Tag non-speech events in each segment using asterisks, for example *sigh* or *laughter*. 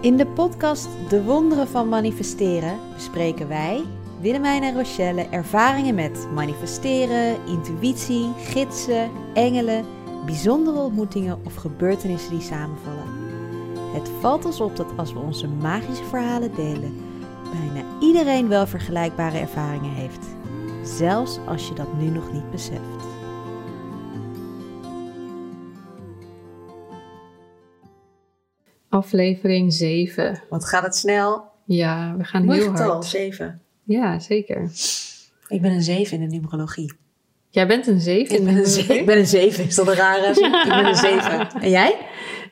In de podcast De Wonderen van Manifesteren bespreken wij, Willemijn en Rochelle, ervaringen met manifesteren, intuïtie, gidsen, engelen, bijzondere ontmoetingen of gebeurtenissen die samenvallen. Het valt ons op dat als we onze magische verhalen delen, bijna iedereen wel vergelijkbare ervaringen heeft. Zelfs als je dat nu nog niet beseft. Aflevering 7. Wat gaat het snel? Ja, we gaan Mooi heel getal, hard. 7. Ja, zeker. Ik ben een 7 in de numerologie. Jij bent een 7 Ik ben een 7. Ik ben een 7. Is dat een rare? *laughs* Ik ben een 7. En jij?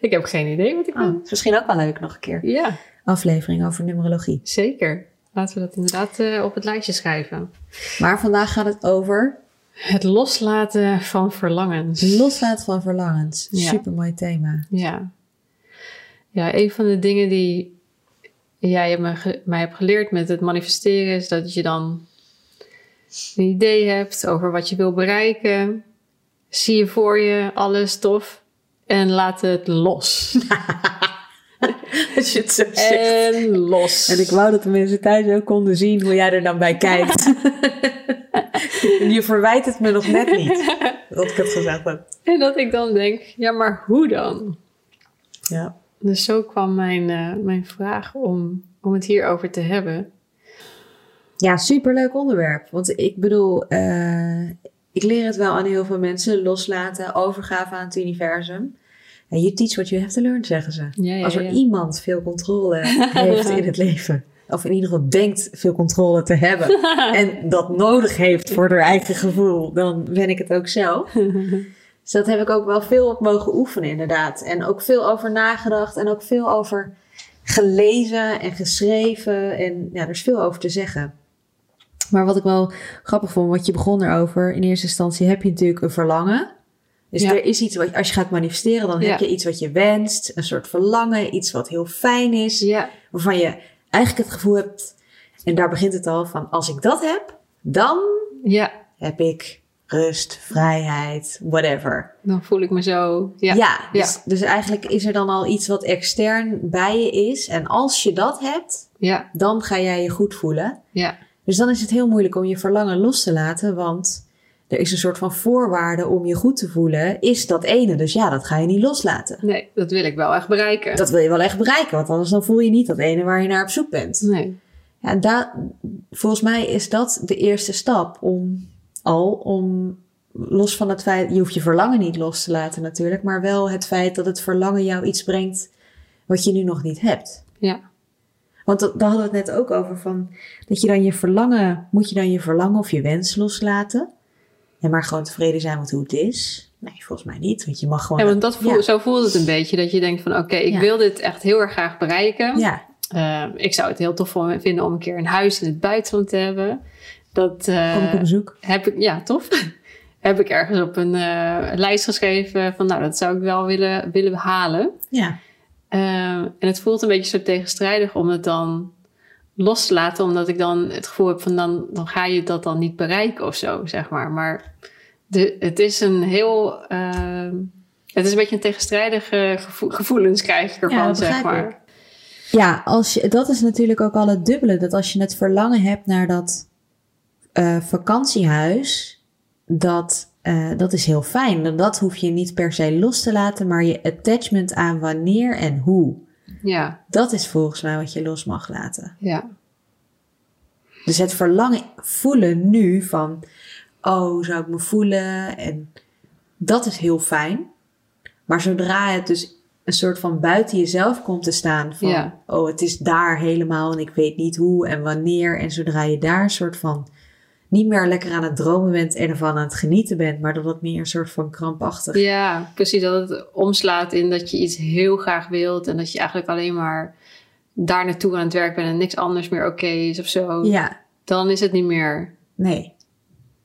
Ik heb geen idee wat ik ben. Oh, is misschien ook wel leuk nog een keer. Ja, Aflevering over numerologie. zeker. Laten we dat inderdaad eh, op het lijstje schrijven. Maar vandaag gaat het over Het loslaten van verlangens. loslaten van verlangens. Ja. Super mooi thema. Ja. Ja, een van de dingen die jij me mij hebt geleerd met het manifesteren is dat je dan een idee hebt over wat je wil bereiken. Zie je voor je alles tof en laat het los. *laughs* Als je het zo En los. En ik wou dat de mensen thuis ook konden zien hoe jij er dan bij kijkt. En *laughs* je verwijt het me nog net niet. Dat ik het gezegd heb. En dat ik dan denk, ja, maar hoe dan? Ja. Dus zo kwam mijn, eh, mijn vraag om, om het hierover te hebben. Ja, superleuk onderwerp. Want ik bedoel, eh, ik leer het wel aan heel veel mensen. Loslaten, overgave aan het universum. En you teach what you have to learn, zeggen ze. Ja, ja, Als er ja. iemand veel controle *laughs* heeft in het leven. Of in ieder geval denkt veel controle te hebben. *laughs* en dat nodig heeft voor haar eigen gevoel. Dan ben ik het ook zelf. *laughs* Dus dat heb ik ook wel veel op mogen oefenen inderdaad. En ook veel over nagedacht. En ook veel over gelezen en geschreven. En ja, er is veel over te zeggen. Maar wat ik wel grappig vond, wat je begon erover. In eerste instantie heb je natuurlijk een verlangen. Dus Ja. er is iets wat, als je gaat manifesteren, dan heb je iets wat je wenst. Een soort verlangen, iets wat heel fijn is. Ja, Waarvan je eigenlijk het gevoel hebt, en daar begint het al van, als ik dat heb, dan ja, heb ik rust, vrijheid, whatever. dan voel ik me zo. Ja, Ja, dus, dus eigenlijk is er dan al iets wat extern bij je is. En als je dat hebt, ja, dan ga jij je goed voelen. ja, Dus dan is het heel moeilijk om je verlangen los te laten, want er is een soort van voorwaarde om je goed te voelen, is dat ene. Dus ja, dat ga je niet loslaten. Nee, dat wil ik wel echt bereiken. Dat wil je wel echt bereiken, want anders dan voel je niet dat ene waar je naar op zoek bent. Nee, Ja, en daar, volgens mij is dat de eerste stap om al om los van het feit, je hoeft je verlangen niet los te laten natuurlijk, maar wel het feit dat het verlangen jou iets brengt wat je nu nog niet hebt. ja, Want dat, daar hadden we het net ook over van dat je dan je verlangen, moet je dan je verlangen of je wens loslaten? En maar gewoon tevreden zijn met hoe het is? Nee, volgens mij niet, want je mag gewoon. ja want dat voel, ja. zo voelt het een beetje. Dat je denkt van, oké, ik Ja. wil dit echt heel erg graag bereiken. Ja, Eh, ik zou het heel tof vinden om een keer een huis in het buitenland te hebben. Dat eh, kom ik op bezoek. heb ik, ja, tof. *laughs* heb ik ergens op een eh, lijst geschreven van, nou, dat zou ik wel willen, willen halen. Ja, Eh, en het voelt een beetje zo tegenstrijdig om het dan los te laten, omdat ik dan het gevoel heb van dan, dan ga je dat dan niet bereiken of zo, zeg maar. Maar de, het is een heel, het is een beetje een tegenstrijdige gevo- gevoelens krijg ik Ja, ervan, dat zeg maar. ik. Ja, als je, dat is natuurlijk ook al het dubbele. Dat als je het verlangen hebt naar dat eh, vakantiehuis, dat, eh, dat is heel fijn. En dat hoef je niet per se los te laten, maar je attachment aan wanneer en hoe. Ja, Dat is volgens mij wat je los mag laten. ja, Dus het verlangen voelen nu van, oh, zou ik me voelen? En dat is heel fijn. Maar zodra het dus een soort van buiten jezelf komt te staan van, Ja. oh, het is daar helemaal en ik weet niet hoe en wanneer. En zodra je daar een soort van niet meer lekker aan het dromen bent en ervan aan het genieten bent, maar dat het meer een soort van krampachtig. ja, precies. Dat het omslaat in dat je iets heel graag wilt en dat je eigenlijk alleen maar daar naartoe aan het werk bent en niks anders meer oké is of zo. Ja, Dan is het niet meer, nee.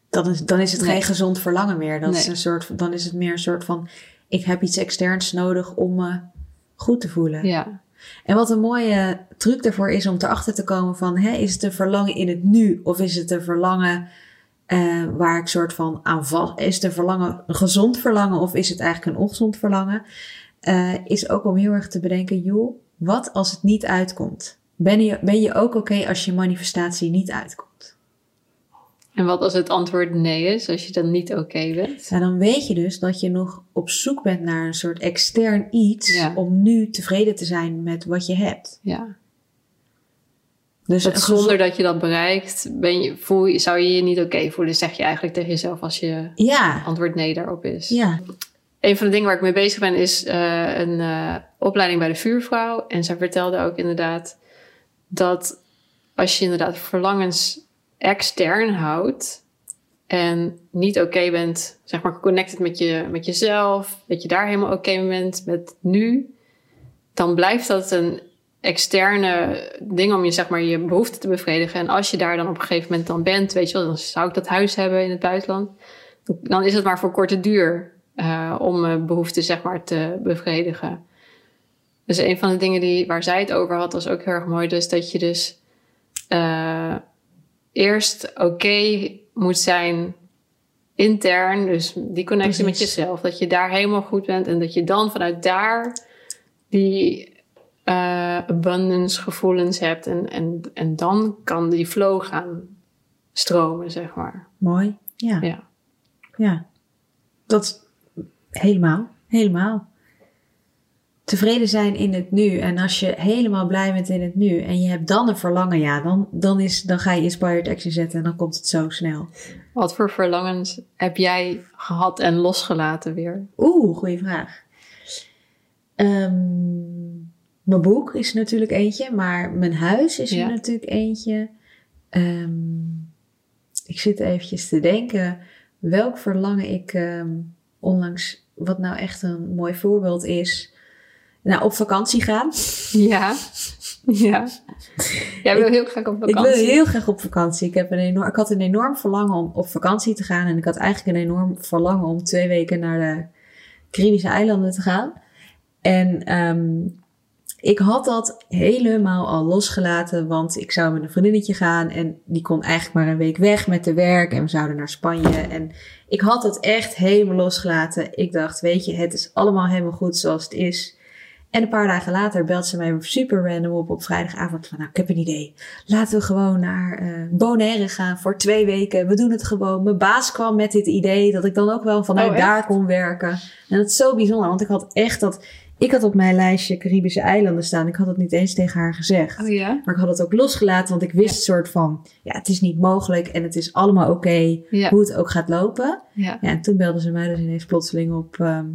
Dan is, dan is het Nee. geen gezond verlangen meer. Dat is een soort, dan is het meer een soort van, ik heb iets externs nodig om me goed te voelen. ja, En wat een mooie truc daarvoor is om erachter te komen van, hè, is het een verlangen in het nu? Of is het een verlangen eh, waar ik soort van aan vast... Is het een verlangen, een gezond verlangen of is het eigenlijk een ongezond verlangen? Eh, is ook om heel erg te bedenken, joh, Wat als het niet uitkomt? Ben je, ben je ook oké als je manifestatie niet uitkomt? En wat als het antwoord nee is, als je dan niet oké bent? Ja, dan weet je dus dat je nog op zoek bent naar een soort extern iets Ja. om nu tevreden te zijn met wat je hebt. Ja. Dus Dat zonder dat je dat bereikt, ben je, voel, zou je je niet oké voelen, zeg je eigenlijk tegen jezelf als je Ja, antwoord nee daarop is. ja, Een van de dingen waar ik mee bezig ben is eh, een eh, opleiding bij de vuurvrouw. En zij vertelde ook inderdaad dat als je inderdaad verlangens extern houdt en niet oké bent, zeg maar connected met, je, met jezelf, dat je daar helemaal oké bent met nu, dan blijft dat een externe ding om je, zeg maar, je behoefte te bevredigen. En als je daar dan op een gegeven moment dan bent, weet je wel, dan zou ik dat huis hebben in het buitenland. Dan is het maar voor korte duur eh, om behoeften, zeg maar, te bevredigen. Dus een van de dingen die, waar zij het over had, was ook heel erg mooi. Dus dat je dus eh, eerst oké moet zijn intern. Dus die connectie met jezelf. Dat je daar helemaal goed bent. En dat je dan vanuit daar die eh, abundance gevoelens hebt. En, en, en dan kan die flow gaan stromen, zeg maar. mooi. Ja, Ja. ja. Dat helemaal, helemaal. Tevreden zijn in het nu. En als je helemaal blij bent in het nu en je hebt dan een verlangen, ja, dan, dan, is, dan ga je inspired action zetten en dan komt het zo snel. Wat voor verlangens heb jij gehad en losgelaten weer? Oeh, goede vraag. Ehm, mijn boek is natuurlijk eentje, maar mijn huis is Ja. er natuurlijk eentje. Ehm, ik zit eventjes te denken welk verlangen ik ehm, onlangs, wat nou echt een mooi voorbeeld is. Nou, op vakantie gaan. Ja. Ja. Jij wil heel graag op Ik vakantie. wil heel graag op vakantie. Ik, heb een enorm, ik had een enorm verlangen om op vakantie te gaan. En ik had eigenlijk een enorm verlangen om twee weken naar de Caribische eilanden te gaan. En ehm, ik had dat helemaal al losgelaten, want ik zou met een vriendinnetje gaan. En die kon eigenlijk maar een week weg met de werk. En we zouden naar Spanje. En ik had het echt helemaal losgelaten. Ik dacht, weet je, het is allemaal helemaal goed zoals het is. En een paar dagen later belt ze mij super random op op vrijdagavond van, nou, ik heb een idee. Laten we gewoon naar eh Bonaire gaan voor twee weken. We doen het gewoon. Mijn baas kwam met dit idee dat ik dan ook wel vanuit Oh, daar kon werken. En dat is zo bijzonder, want ik had echt dat... Ik had op mijn lijstje Caribische eilanden staan. Ik had het niet eens tegen haar gezegd. Oh ja? Maar ik had het ook losgelaten, want ik wist soort van... Ja, het is niet mogelijk en het is allemaal oké Ja. hoe het ook gaat lopen. Ja. Ja, en toen belden ze mij dus ineens plotseling op ehm,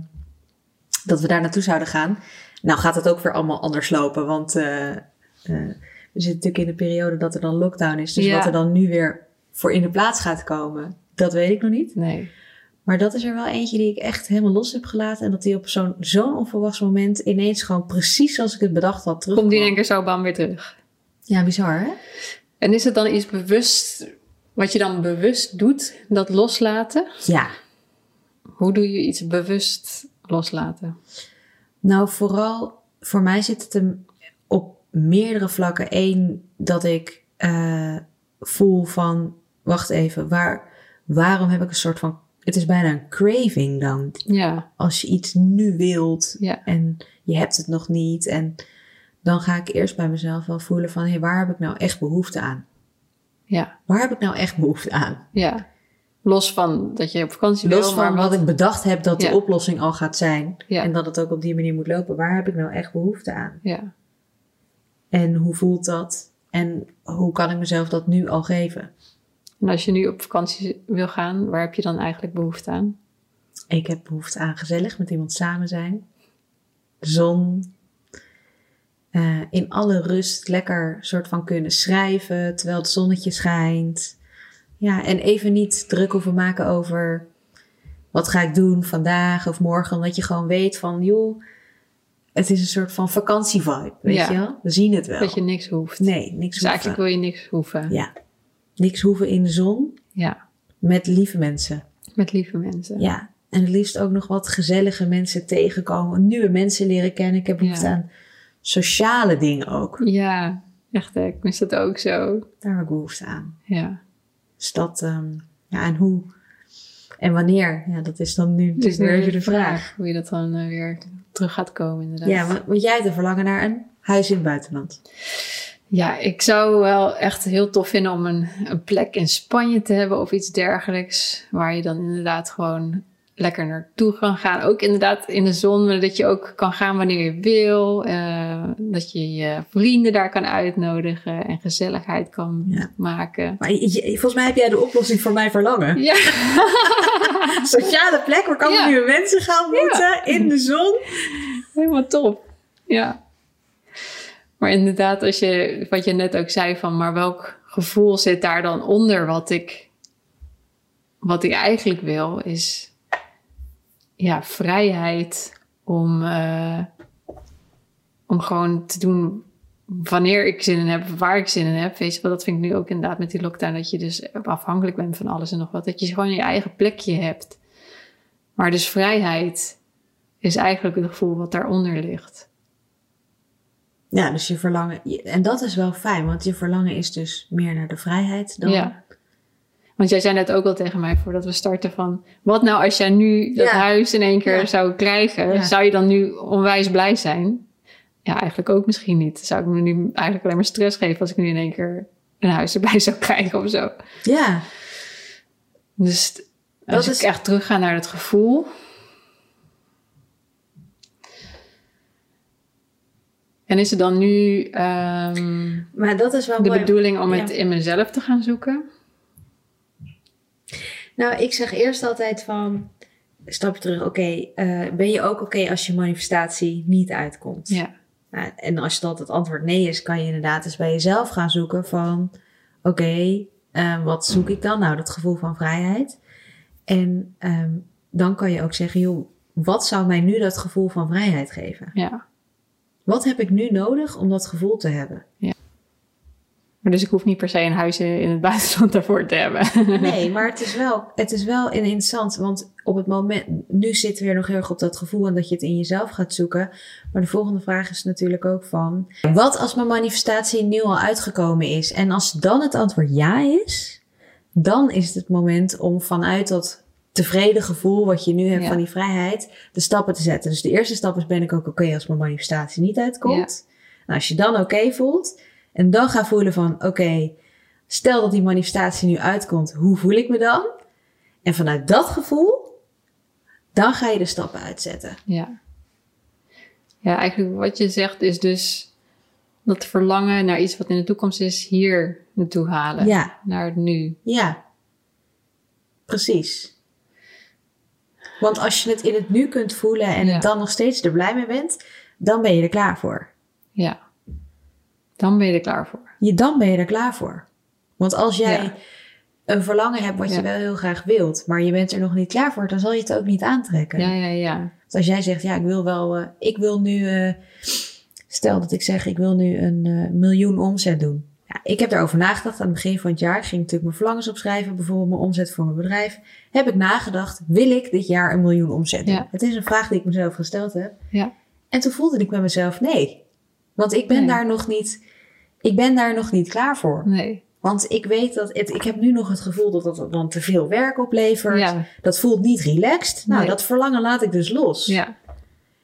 dat we daar naartoe zouden gaan. Nou gaat het ook weer allemaal anders lopen, want eh, eh, we zitten natuurlijk in de periode dat er dan lockdown is. Dus Ja. wat er dan nu weer voor in de plaats gaat komen, dat weet ik nog niet. Nee. Maar dat is er wel eentje die ik echt helemaal los heb gelaten. En dat die op zo'n zo'n onverwachts moment ineens gewoon precies zoals ik het bedacht had terug. Komt die in één keer zo bam weer terug. Ja, bizar hè? En is het dan iets bewust, wat je dan bewust doet, dat loslaten? Ja. Hoe doe je iets bewust loslaten? Nou, vooral voor mij zit het hem op meerdere vlakken. Eén, dat ik eh, voel van, wacht even, waar, waarom heb ik een soort van, het is bijna een craving dan. Ja. Als je iets nu wilt Ja. en je hebt het nog niet. En dan ga ik eerst bij mezelf wel voelen van, hé, hey, waar heb ik nou echt behoefte aan? Ja. Waar heb ik nou echt behoefte aan? Ja. Los van dat je op vakantie wil, Los van maar wat ik bedacht heb dat Ja. de oplossing al gaat zijn. Ja. En dat het ook op die manier moet lopen. Waar heb ik nou echt behoefte aan? Ja. En hoe voelt dat? En hoe kan ik mezelf dat nu al geven? En als je nu op vakantie wil gaan, waar heb je dan eigenlijk behoefte aan? Ik heb behoefte aan gezellig met iemand samen zijn. Zon. Eh, in alle rust lekker soort van kunnen schrijven terwijl het zonnetje schijnt. Ja, en even niet druk hoeven maken over wat ga ik doen vandaag of morgen. Omdat je gewoon weet van, joh, het is een soort van vakantievibe, weet Ja. je wel? We zien het wel. Dat je niks hoeft. Nee, niks Dus eigenlijk hoeven. wil je niks hoeven. Ja, niks hoeven in de zon Ja. met lieve mensen. Met lieve mensen. Ja, en het liefst ook nog wat gezellige mensen tegenkomen. Nieuwe mensen leren kennen. Ik heb behoefte Ja. aan sociale dingen ook. Ja, echt hè. Ik mis dat ook zo. Daar heb ik behoefte aan. Ja. Dus dat, ehm, ja, en hoe en wanneer? Ja, dat is dan nu nu weer de de vraag. vraag hoe je dat dan eh, weer terug gaat komen inderdaad. Ja, want, want jij hebt een verlangen naar een huis in het buitenland. Ja, ik zou wel echt heel tof vinden om een, een plek in Spanje te hebben of iets dergelijks. Waar je dan inderdaad gewoon lekker naartoe kan gaan. Ook inderdaad in de zon, dat je ook kan gaan wanneer je wil. eh, dat je je vrienden daar kan uitnodigen en gezelligheid kan Ja. maken. Maar je- volgens mij heb jij de oplossing voor mijn verlangen. Ja, *laughs* Sociale plek waar kan Ja. nieuwe mensen gaan ontmoeten in de zon. helemaal top. Ja. Maar inderdaad, als je, wat je net ook zei van, maar welk gevoel zit daar dan onder wat ik, wat ik eigenlijk wil, is ja, vrijheid om, eh, om gewoon te doen wanneer ik zin in heb, waar ik zin in heb. Weet je wel, dat vind ik nu ook inderdaad met die lockdown, dat je dus afhankelijk bent van alles en nog wat. Dat je gewoon je eigen plekje hebt. Maar dus vrijheid is eigenlijk het gevoel wat daaronder ligt. Ja, dus je verlangen. je- En dat is wel fijn, want je verlangen is dus meer naar de vrijheid dan. Ja. Want jij zei net ook al tegen mij voordat we starten van... wat nou als jij nu dat Ja. huis in één keer Ja. zou krijgen? Ja. Zou je dan nu onwijs blij zijn? Ja, eigenlijk ook misschien niet. Zou ik me nu eigenlijk alleen maar stress geven... als ik nu in één keer een huis erbij *laughs* zou krijgen of zo. Ja, Dus Dat als is- ik echt terug ga naar het gevoel... En is het dan nu ehm, maar dat is wel de mooi. bedoeling om Ja. het in mezelf te gaan zoeken? Nou, ik zeg eerst altijd van. Stapje terug, oké. eh, ben je ook oké als je manifestatie niet uitkomt? Ja, Nou, en als dat het antwoord nee is, kan je inderdaad eens bij jezelf gaan zoeken van... Oké, eh, wat zoek ik dan? Nou, dat gevoel van vrijheid. En ehm, dan kan je ook zeggen, joh, wat zou mij nu dat gevoel van vrijheid geven? ja. Wat heb ik nu nodig om dat gevoel te hebben? Maar dus ik hoef niet per se een huis in het *laughs* buitenland daarvoor te hebben. Nee, maar het is wel, het is wel interessant, want op het moment, nu zitten we weer nog heel erg op dat gevoel en dat je het in jezelf gaat zoeken. Maar de volgende vraag is natuurlijk ook van, wat als mijn manifestatie nu al uitgekomen is? En als dan het antwoord ja is, dan is het het moment om vanuit dat tevreden gevoel wat je nu hebt Ja. van die vrijheid, de stappen te zetten. Dus de eerste stap is, ben ik ook oké als mijn manifestatie niet uitkomt? Nou, als je dan oké voelt en dan ga voelen van, oké, stel dat die manifestatie nu uitkomt, hoe voel ik me dan? En vanuit dat gevoel, dan ga je de stappen uitzetten. Ja. Ja, eigenlijk wat je zegt is dus dat verlangen naar iets wat in de toekomst is, hier naartoe halen. Ja, Naar het nu. ja. Precies. Want als je het in het nu kunt voelen en Ja. het dan nog steeds er blij mee bent, dan ben je er klaar voor. Ja. Dan ben je er klaar voor. Je, dan ben je er klaar voor. Want als jij Ja. een verlangen hebt wat Ja. je wel heel graag wilt, maar je bent er nog niet klaar voor, dan zal je het ook niet aantrekken. Ja, ja, ja. Dus als jij zegt, ja, ik wil wel, eh, ik wil nu, eh, stel dat ik zeg, ik wil nu een eh, miljoen omzet doen. Ja, ik heb daarover nagedacht aan het begin van het jaar. Ik ging natuurlijk mijn verlangens opschrijven, bijvoorbeeld mijn omzet voor mijn bedrijf. Heb ik nagedacht, wil ik dit jaar een miljoen omzet doen? Ja. Het is een vraag die ik mezelf gesteld heb. Ja. En toen voelde ik bij mezelf, nee. Want ik ben Nee. daar nog niet, ik ben daar nog niet klaar voor. Nee. Want ik weet dat, het, ik heb nu nog het gevoel dat dat dan te veel werk oplevert. Ja. Dat voelt niet relaxed. Nou, Nee. dat verlangen laat ik dus los. Ja.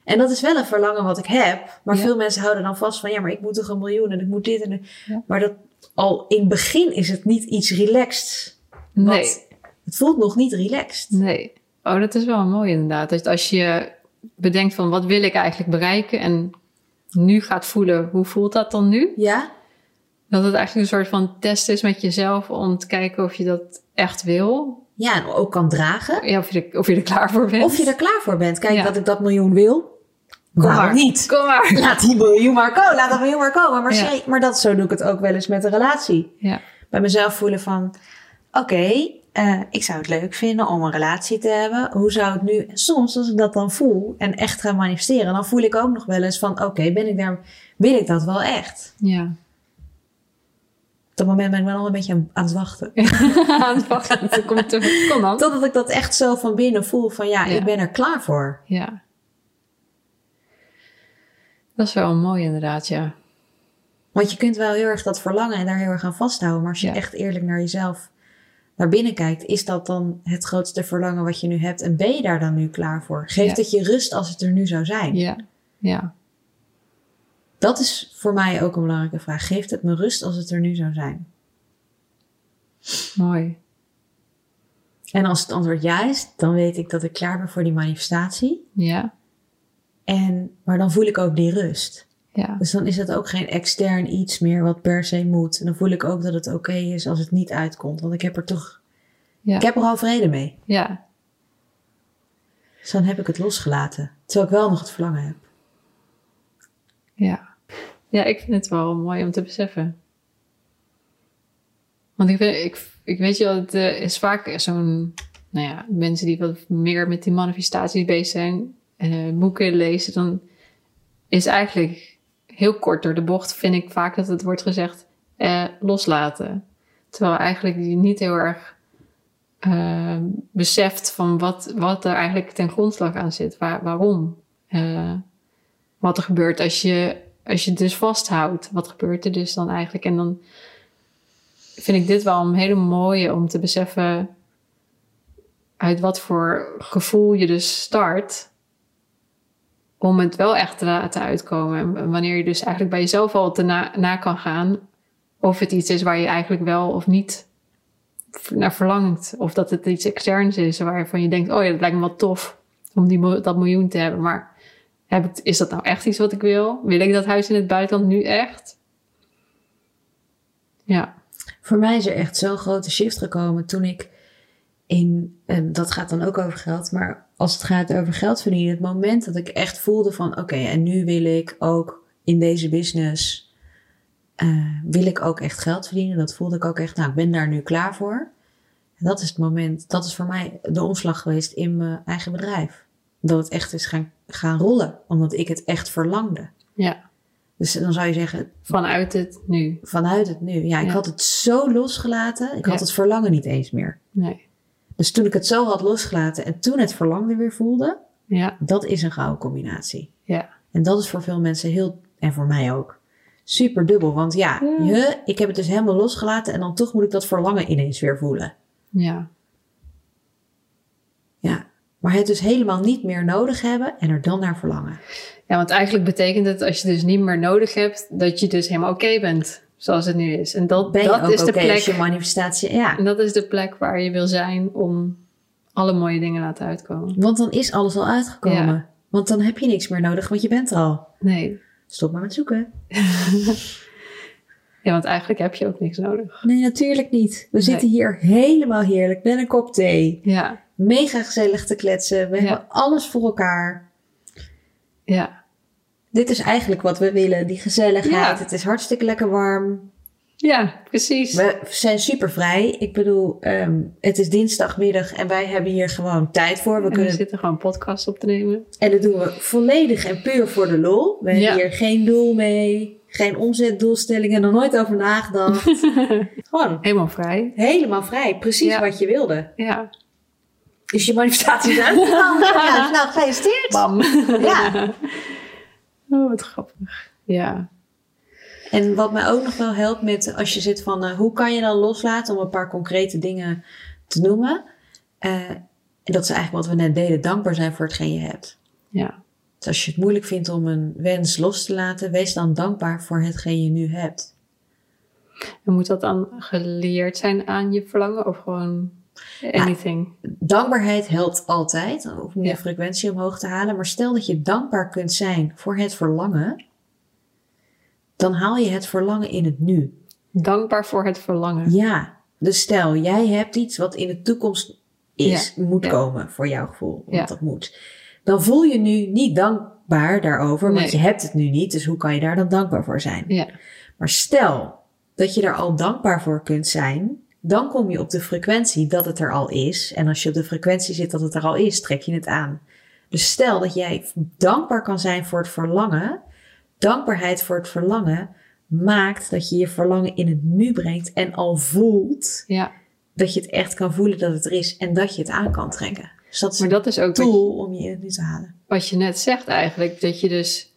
En dat is wel een verlangen wat ik heb. Maar Ja. veel mensen houden dan vast van, ja, maar ik moet toch een miljoen en ik moet dit en dat. Ja. Maar dat, al in het begin is het niet iets relaxed. Nee. Het voelt nog niet relaxed. Nee. Oh, dat is wel mooi inderdaad. Dat als je bedenkt van wat wil ik eigenlijk bereiken en nu gaat voelen, hoe voelt dat dan nu? Ja? Dat het eigenlijk een soort van test is met jezelf om te kijken of je dat echt wil. Ja, en ook kan dragen. Ja, of, je er, of je er klaar voor bent. Of je er klaar voor bent. Kijk, Ja. dat ik dat miljoen wil. Kom Waarom maar. niet? Kom maar. *laughs* Laat die miljoen maar komen. Laat dat miljoen maar komen. Maar, Ja. maar dat, zo doe ik het ook wel eens met een relatie. Ja. Bij mezelf voelen van... Oké, eh, ik zou het leuk vinden om een relatie te hebben. Hoe zou het nu... Soms als ik dat dan voel en echt ga manifesteren... dan voel ik ook nog wel eens van... Oké, ben ik daar... Wil ik dat wel echt? Ja. Op dat moment ben ik wel nog een beetje aan, aan het wachten. *laughs* Aan het wachten. Kom dan. *laughs* Totdat ik dat echt zo van binnen voel van... Ja, Ja. ik ben er klaar voor. Ja. Dat is wel mooi inderdaad, ja. Want je kunt wel heel erg dat verlangen en daar heel erg aan vasthouden. Maar als je Ja. echt eerlijk naar jezelf naar binnen kijkt, is dat dan het grootste verlangen wat je nu hebt? En ben je daar dan nu klaar voor? Geeft Ja. het je rust als het er nu zou zijn? Ja. Ja. Dat is voor mij ook een belangrijke vraag. Geeft het me rust als het er nu zou zijn? Mooi. En als het antwoord ja is, dan weet ik dat ik klaar ben voor die manifestatie. Ja. En, maar dan voel ik ook die rust. Ja. Dus dan is het ook geen extern iets meer wat per se moet. En dan voel ik ook dat het oké is als het niet uitkomt. Want ik heb er toch, Ja. ik heb er al vrede mee. Ja. Dus dan heb ik het losgelaten. Terwijl ik wel nog het verlangen heb. Ja. Ja, ik vind het wel mooi om te beseffen. Want ik, weet- ik, ik weet je wel, het eh, is vaak zo'n... Nou ja, mensen die wat meer met die manifestaties bezig zijn... eh, boeken lezen, dan is eigenlijk heel kort door de bocht... vind ik vaak dat het wordt gezegd eh, loslaten. Terwijl eigenlijk je niet heel erg eh, beseft van wat, wat er eigenlijk ten grondslag aan zit. Waar, waarom? Wat er gebeurt als je, als je het dus vasthoudt. Wat gebeurt er dus dan eigenlijk? En dan vind ik dit wel een hele mooie om te beseffen uit wat voor gevoel je dus start. Om het wel echt te laten uitkomen. En wanneer je dus eigenlijk bij jezelf al te na, kan gaan. Of het iets is waar je eigenlijk wel of niet naar verlangt. Of dat het iets externs is waarvan je denkt: oh ja, dat lijkt me wel tof om die, dat miljoen te hebben. Maar heb ik, is dat nou echt iets wat ik wil? Wil ik dat huis in het buitenland nu echt? Ja, Voor mij is er echt zo'n grote shift gekomen toen ik in, dat gaat dan ook over geld, maar als het gaat over geld verdienen, het moment dat ik echt voelde van oké, en nu wil ik ook in deze business, eh, wil ik ook echt geld verdienen. Dat voelde ik ook echt, nou ik ben daar nu klaar voor. En dat is het moment, dat is voor mij de omslag geweest in mijn eigen bedrijf. Dat het echt is gaan, gaan rollen, omdat ik het echt verlangde. ja. Dus dan zou je zeggen, Vanuit het nu. vanuit het nu. Ja, ik Ja. had het zo losgelaten. Ik had het verlangen niet eens meer. Nee. Dus toen ik het zo had losgelaten en toen het verlangen weer voelde, Ja, dat is een gouden combinatie. ja. En dat is voor veel mensen heel, en voor mij ook, super dubbel. Want ja, Ja. je, ik heb het dus helemaal losgelaten en dan toch moet ik dat verlangen ineens weer voelen. Ja, Ja, maar het dus helemaal niet meer nodig hebben en er dan naar verlangen. ja want eigenlijk betekent het als je dus niet meer nodig hebt, dat je dus helemaal oké bent zoals het nu is. En dat, Ben je dat ook is de plek. je manifestatie, ja. En dat is de plek waar je wil zijn om alle mooie dingen te laten uitkomen. Want dan is alles al uitgekomen. Ja. Want dan heb je niks meer nodig, want je bent er al. Nee. Stop maar met zoeken. *laughs* Ja, want eigenlijk heb je ook niks nodig. Nee, natuurlijk niet. We Nee. zitten hier helemaal heerlijk met een kop thee. Ja, Mega gezellig te kletsen. We Ja. hebben alles voor elkaar. ja, Dit is eigenlijk wat we willen. Die gezelligheid. Ja. Het is hartstikke lekker warm. ja, precies. We zijn super vrij. Ik bedoel, ehm, het is dinsdagmiddag en wij hebben hier gewoon tijd voor. We En we kunnen, zitten gewoon een podcast op te nemen. en dat doen we volledig en puur voor de lol. We Ja. hebben hier geen doel mee. Geen omzetdoelstellingen. Nog nooit over nagedacht. *laughs* gewoon Helemaal vrij. helemaal vrij. Precies Ja. wat je wilde. Ja. Is je manifestatie uitgekomen? *laughs* ja, nou, gefeliciteerd. Bam. Ja. *laughs* Oh, wat grappig. Ja. En wat mij ook nog wel helpt met als je zit van eh, hoe kan je dan loslaten om een paar concrete dingen te noemen. Eh, en dat is eigenlijk wat we net deden, dankbaar zijn voor hetgeen je hebt. Ja. Dus als je het moeilijk vindt om een wens los te laten, wees dan dankbaar voor hetgeen je nu hebt. En moet dat dan geleerd zijn aan je verlangen of gewoon anything? Dankbaarheid helpt altijd om je Ja. frequentie omhoog te halen. Maar stel dat je dankbaar kunt zijn voor het verlangen, dan haal je het verlangen in het nu. Dankbaar voor het verlangen. Ja, dus stel, jij hebt iets wat in de toekomst is, moet komen voor jouw gevoel. Want Ja. dat moet. Dan voel je nu niet dankbaar daarover, want Nee. je hebt het nu niet. Dus hoe kan je daar dan dankbaar voor zijn? Ja. Maar stel dat je daar al dankbaar voor kunt zijn, dan kom je op de frequentie dat het er al is. En als je op de frequentie zit dat het er al is, trek je het aan. Dus stel dat jij dankbaar kan zijn voor het verlangen. Dankbaarheid voor het verlangen maakt dat je je verlangen in het nu brengt en al voelt Ja. dat je het echt kan voelen dat het er is en dat je het aan kan trekken. Dus dat is Maar dat is ook tool om je nu te halen. wat je net zegt eigenlijk. Dat je dus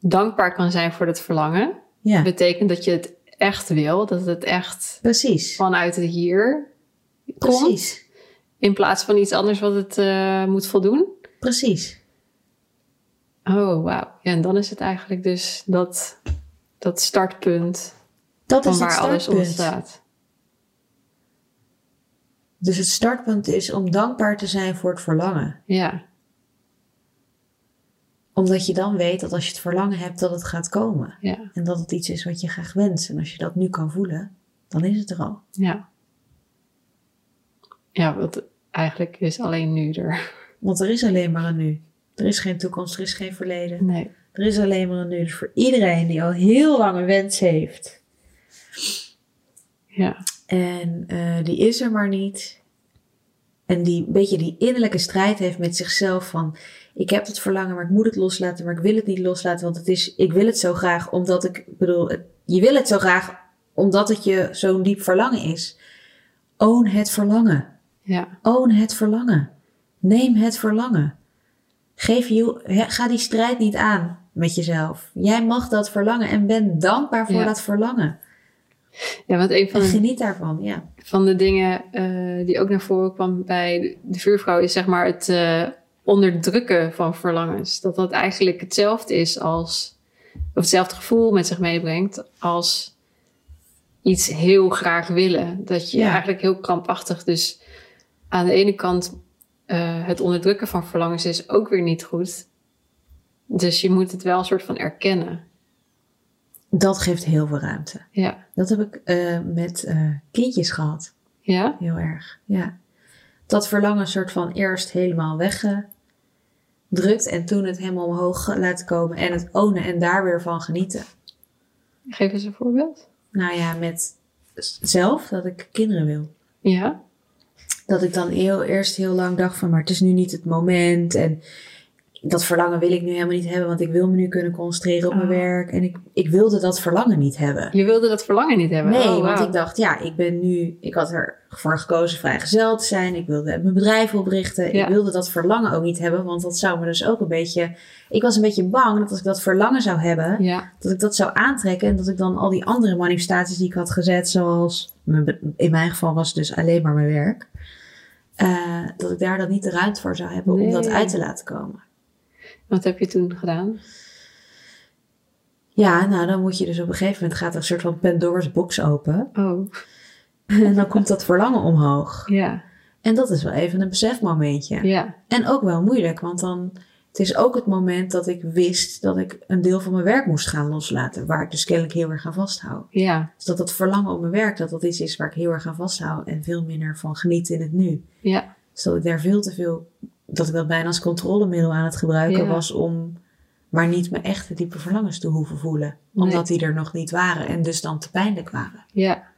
dankbaar kan zijn voor dat verlangen. Ja, Betekent dat je het echt wil. Dat het echt precies. vanuit het hier komt. Precies. In plaats van iets anders wat het eh, moet voldoen. Precies. Oh, wauw. Ja, en dan is het eigenlijk dus dat, dat startpunt Dat van is het waar alles startpunt. ontstaat. Dus het startpunt is om dankbaar te zijn voor het verlangen. Ja, Omdat je dan weet dat als je het verlangen hebt, dat het gaat komen. ja, En dat het iets is wat je graag wenst. En als je dat nu kan voelen, dan is het er al. ja. Ja, want eigenlijk is alleen nu er. Want er is alleen maar een nu. Er is geen toekomst, er is geen verleden. Nee. Er is alleen maar een nu. Dus voor iedereen die al heel lang een wens heeft. Ja, En eh, die is er maar niet. En die een beetje die innerlijke strijd heeft met zichzelf van... Ik heb het verlangen, maar ik moet het loslaten. Maar ik wil het niet loslaten, want het is, ik wil het zo graag. Omdat ik, bedoel, je wil het zo graag omdat het je zo'n diep verlangen is. Own het verlangen. ja, Own het verlangen. Neem het verlangen. Geef je, ga die strijd niet aan met jezelf. Jij mag dat verlangen en ben dankbaar voor Ja. dat verlangen. ja, want een van de, geniet daarvan, ja. van de dingen eh, die ook naar voren kwam bij de vuurvrouw is zeg maar het eh, onderdrukken van verlangens. Dat dat eigenlijk hetzelfde is als, of hetzelfde gevoel met zich meebrengt als iets heel graag willen. Dat je Ja. eigenlijk heel krampachtig dus aan de ene kant eh, het onderdrukken van verlangens is ook weer niet goed. Dus je moet het wel een soort van erkennen. Dat geeft heel veel ruimte. Ja. Dat heb ik eh, met eh, kindjes gehad. Ja? Heel erg, ja. Dat verlangen soort van eerst helemaal weggedrukt en toen het helemaal omhoog laten komen en het ownen en daar weer van genieten. Geef eens een voorbeeld. Nou ja, met zelf dat ik kinderen wil. Ja? Dat ik dan heel, eerst heel lang dacht van, maar het is nu niet het moment. En dat verlangen wil ik nu helemaal niet hebben, want ik wil me nu kunnen concentreren op mijn Oh. werk. En ik, ik wilde dat verlangen niet hebben. Je wilde dat verlangen niet hebben? Nee, Oh, want ik dacht, ja, ik ben nu, ik had ervoor gekozen vrijgezel te zijn. Ik wilde mijn bedrijf oprichten. Ja. Ik wilde dat verlangen ook niet hebben, want dat zou me dus ook een beetje. Ik was een beetje bang dat als ik dat verlangen zou hebben, Ja, dat ik dat zou aantrekken en dat ik dan al die andere manifestaties die ik had gezet, zoals mijn in mijn geval was het dus alleen maar mijn werk, eh, dat ik daar dan niet de ruimte voor zou hebben om dat uit te laten komen. Wat heb je toen gedaan? Ja, nou dan moet je dus op een gegeven moment gaat er een soort van Pandora's box open Oh, en dan komt dat verlangen omhoog. *laughs* ja, En dat is wel even een besefmomentje. ja, En ook wel moeilijk, want dan het is ook het moment dat ik wist dat ik een deel van mijn werk moest gaan loslaten, waar ik dus kennelijk heel erg aan vasthoud. ja, Dus dat dat verlangen op mijn werk, dat dat iets is waar ik heel erg aan vasthoud en veel minder van geniet in het nu. ja, Dus dat ik daar veel te veel, dat ik dat bijna als controlemiddel aan het gebruiken Ja. was om maar niet mijn echte diepe verlangens te hoeven voelen. Nee. Omdat die er nog niet waren en dus dan te pijnlijk waren. ja.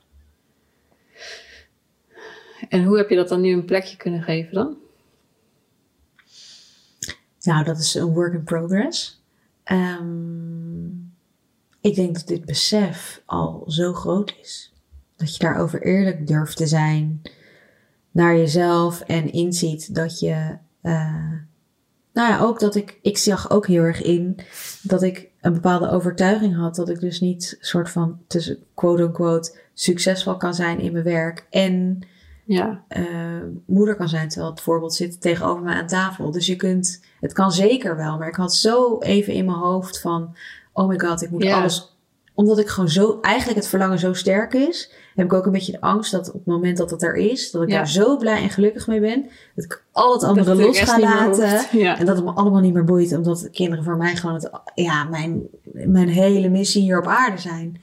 En hoe heb je dat dan nu een plekje kunnen geven dan? Nou, dat is een work in progress. Ehm, ik denk dat dit besef al zo groot is. Dat je daarover eerlijk durft te zijn naar jezelf en inziet dat je. Eh, nou ja, ook dat ik. Ik zag ook heel erg in dat ik een bepaalde overtuiging had. Dat ik dus niet soort van tussen quote-unquote succesvol kan zijn in mijn werk. En Ja, eh, moeder kan zijn, terwijl het voorbeeld zit tegenover mij aan tafel. Dus je kunt, het kan zeker wel, maar ik had zo even in mijn hoofd van, oh my god, ik moet Ja. alles, omdat ik gewoon zo, eigenlijk het verlangen zo sterk is, heb ik ook een beetje de angst dat op het moment dat het er is, dat ik Ja. daar zo blij en gelukkig mee ben, dat ik al het andere Dat de los ga laten. Ja. En dat het me allemaal niet meer boeit, omdat de kinderen voor mij gewoon het, ja, mijn, mijn hele missie hier op aarde zijn.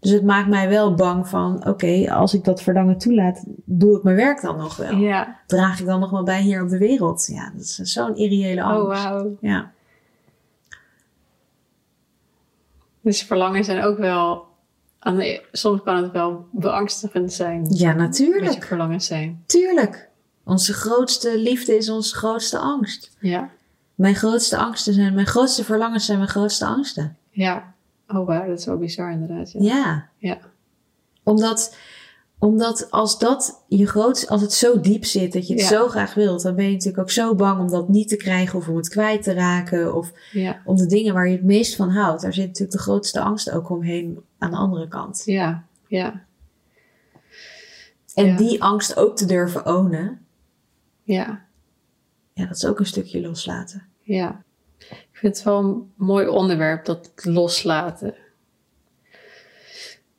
Dus het maakt mij wel bang van, oké, als ik dat verlangen toelaat, doe ik mijn werk dan nog wel? ja. Draag ik dan nog wel bij hier op de wereld? Ja, dat is zo'n irreële angst. Oh, wauw. Ja. Dus verlangen zijn ook wel... De, soms kan het wel beangstigend zijn. ja, Wat natuurlijk. verlangens zijn. Tuurlijk. Onze grootste liefde is onze grootste angst. Ja, Mijn grootste angsten zijn, mijn grootste verlangens zijn mijn grootste angsten. ja. Oh, wauw, dat is wel bizar inderdaad. Ja. Ja. Ja. Omdat, omdat als dat je grootste, als het zo diep zit dat je het Ja. zo graag wilt, dan ben je natuurlijk ook zo bang om dat niet te krijgen of om het kwijt te raken of ja. om de dingen waar je het meest van houdt. Daar zit natuurlijk de grootste angst ook omheen aan de andere kant. Ja, ja. En Ja. die angst ook te durven ownen, Ja, ja, dat is ook een stukje loslaten. ja. Ik vind het wel een mooi onderwerp, dat loslaten.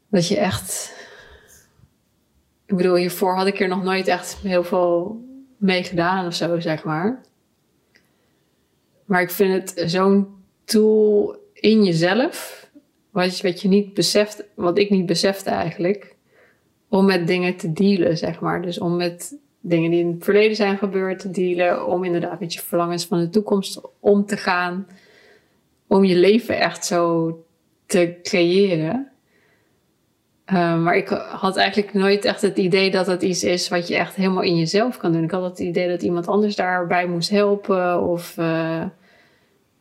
Dat je echt... Ik bedoel, hiervoor had ik er nog nooit echt heel veel mee gedaan of zo, zeg maar. Maar ik vind het zo'n tool in jezelf, wat je, wat je niet beseft, wat ik niet besefte eigenlijk, om met dingen te dealen, zeg maar. Dus om met dingen die in het verleden zijn gebeurd te dealen, om inderdaad met je verlangens van de toekomst om te gaan, om je leven echt zo te creëren. Uh, maar ik had eigenlijk nooit echt het idee dat het iets is wat je echt helemaal in jezelf kan doen. Ik had het idee dat iemand anders daarbij moest helpen of uh,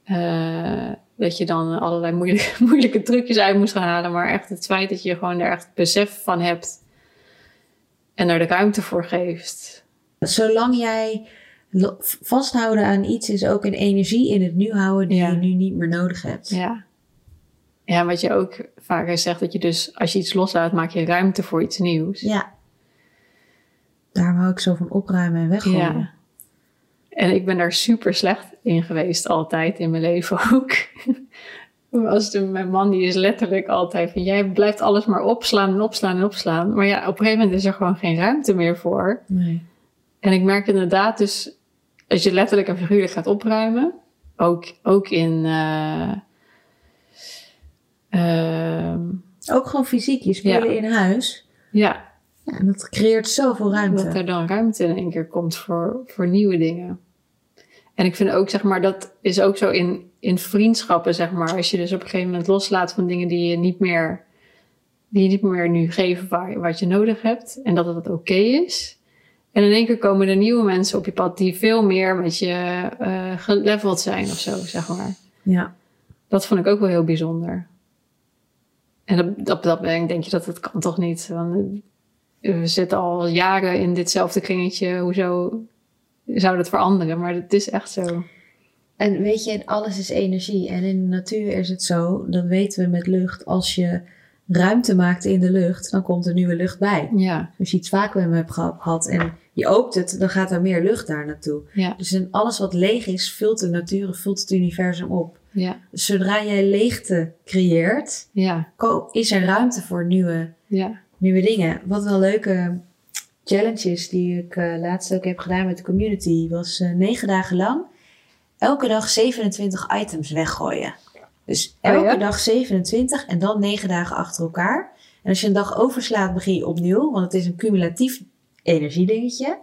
uh, dat je dan allerlei moeilijke, *laughs* moeilijke trucjes uit moest gaan halen. Maar echt het feit dat je gewoon er echt besef van hebt en er de ruimte voor geeft. Zolang jij vasthouden aan iets is ook een energie in het nu houden die Ja. je nu niet meer nodig hebt. Ja. Ja, wat je ook vaker zegt, dat je dus als je iets loslaat, maak je ruimte voor iets nieuws. Ja. Daarom hou ik zo van opruimen en weggooien. Ja. En ik ben daar super slecht in geweest, altijd in mijn leven *laughs* ook. Als de, mijn man die is letterlijk altijd van, jij blijft alles maar opslaan en opslaan en opslaan. Maar ja, op een gegeven moment is er gewoon geen ruimte meer voor. Nee. En ik merk inderdaad dus, als je letterlijk en figuurlijk gaat opruimen, ook, ook in... eh, ehm, Ook gewoon fysiek, je Ja. in huis. ja, Ja, en dat creëert zoveel ruimte. Dat er dan ruimte in één keer komt voor, voor nieuwe dingen. En ik vind ook, zeg maar, dat is ook zo in, in vriendschappen, zeg maar. Als je dus op een gegeven moment loslaat van dingen die je niet meer, die je niet meer nu geven waar, wat je nodig hebt. En dat het oké is. En in één keer komen er nieuwe mensen op je pad die veel meer met je eh geleveld zijn of zo, zeg maar. Ja. Dat vond ik ook wel heel bijzonder. En op dat, dat moment denk je dat het kan toch niet. Want we zitten al jaren in ditzelfde kringetje. Hoezo zou dat veranderen? Maar het is echt zo. En weet je, alles is energie. En in de natuur is het zo, dat weten we met lucht. Als je ruimte maakt in de lucht, dan komt er nieuwe lucht bij. Ja, Als je iets vacuüm hebt gehad en je opent het, dan gaat er meer lucht daar naartoe. ja, Dus in alles wat leeg is, vult de natuur, vult het universum op. ja, Dus zodra jij leegte creëert, ja, is er ruimte voor nieuwe, ja. nieuwe dingen. Wat wel leuke challenges die ik eh, laatst ook heb gedaan met de community, was eh, negen dagen lang elke dag 27 items weggooien. Dus Oh elke dag 27 en dan negen dagen achter elkaar. En als je een dag overslaat, begin je opnieuw, want het is een cumulatief energiedingetje.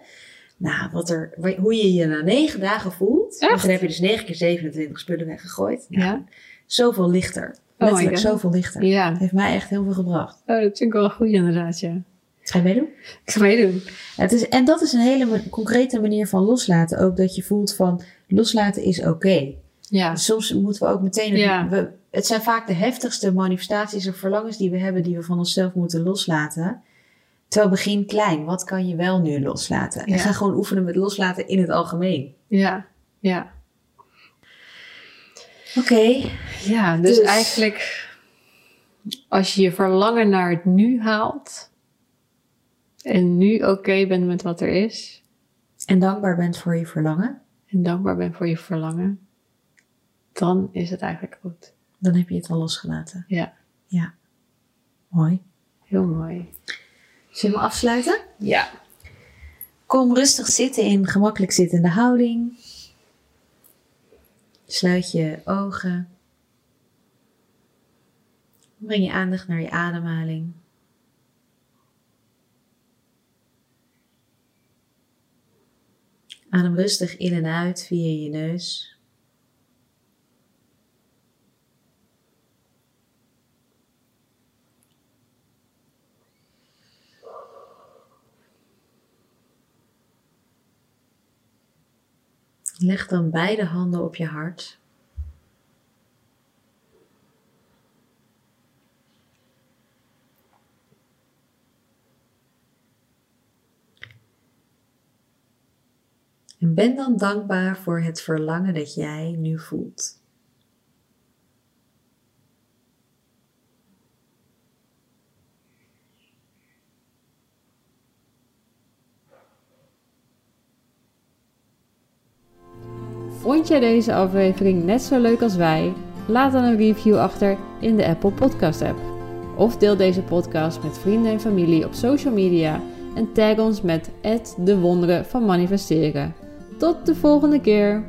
Nou, wat er, hoe je je na negen dagen voelt. Echt? dan heb je dus 9 keer 27 spullen weggegooid. Nou, Ja. Zoveel lichter. my Letterlijk zoveel lichter. Ja, Heeft mij echt heel veel gebracht. oh, dat vind ik wel goed inderdaad, ja. Ga je meedoen? Ik ga meedoen. Het is, en dat is een hele concrete manier van loslaten. Ook dat je voelt van loslaten is oké. Ja, Dus soms moeten we ook meteen... Ja. We, het zijn vaak de heftigste manifestaties of verlangens die we hebben... die we van onszelf moeten loslaten. Terwijl begin klein. Wat kan je wel nu loslaten? Ja. En ga gewoon oefenen met loslaten in het algemeen. ja, ja. Oké. Ja, dus, Dus- eigenlijk als je je verlangen naar het nu haalt en nu oké bent met wat er is En dankbaar bent voor je verlangen. en dankbaar bent voor je verlangen, dan is het eigenlijk goed. Dan heb je het al losgelaten. Ja, Ja. Mooi. heel mooi. Zullen we afsluiten? Ja. Kom rustig zitten in gemakkelijk zittende houding. Sluit je ogen. Breng je aandacht naar je ademhaling. Adem rustig in en uit via je neus. Leg dan beide handen op je hart. En ben dan dankbaar voor het verlangen dat jij nu voelt. Vond jij deze aflevering net zo leuk als wij? Laat dan een review achter in de Apple Podcast app. Of deel deze podcast met vrienden en familie op social media en tag ons met de wonderen van manifesteren. Tot de volgende keer!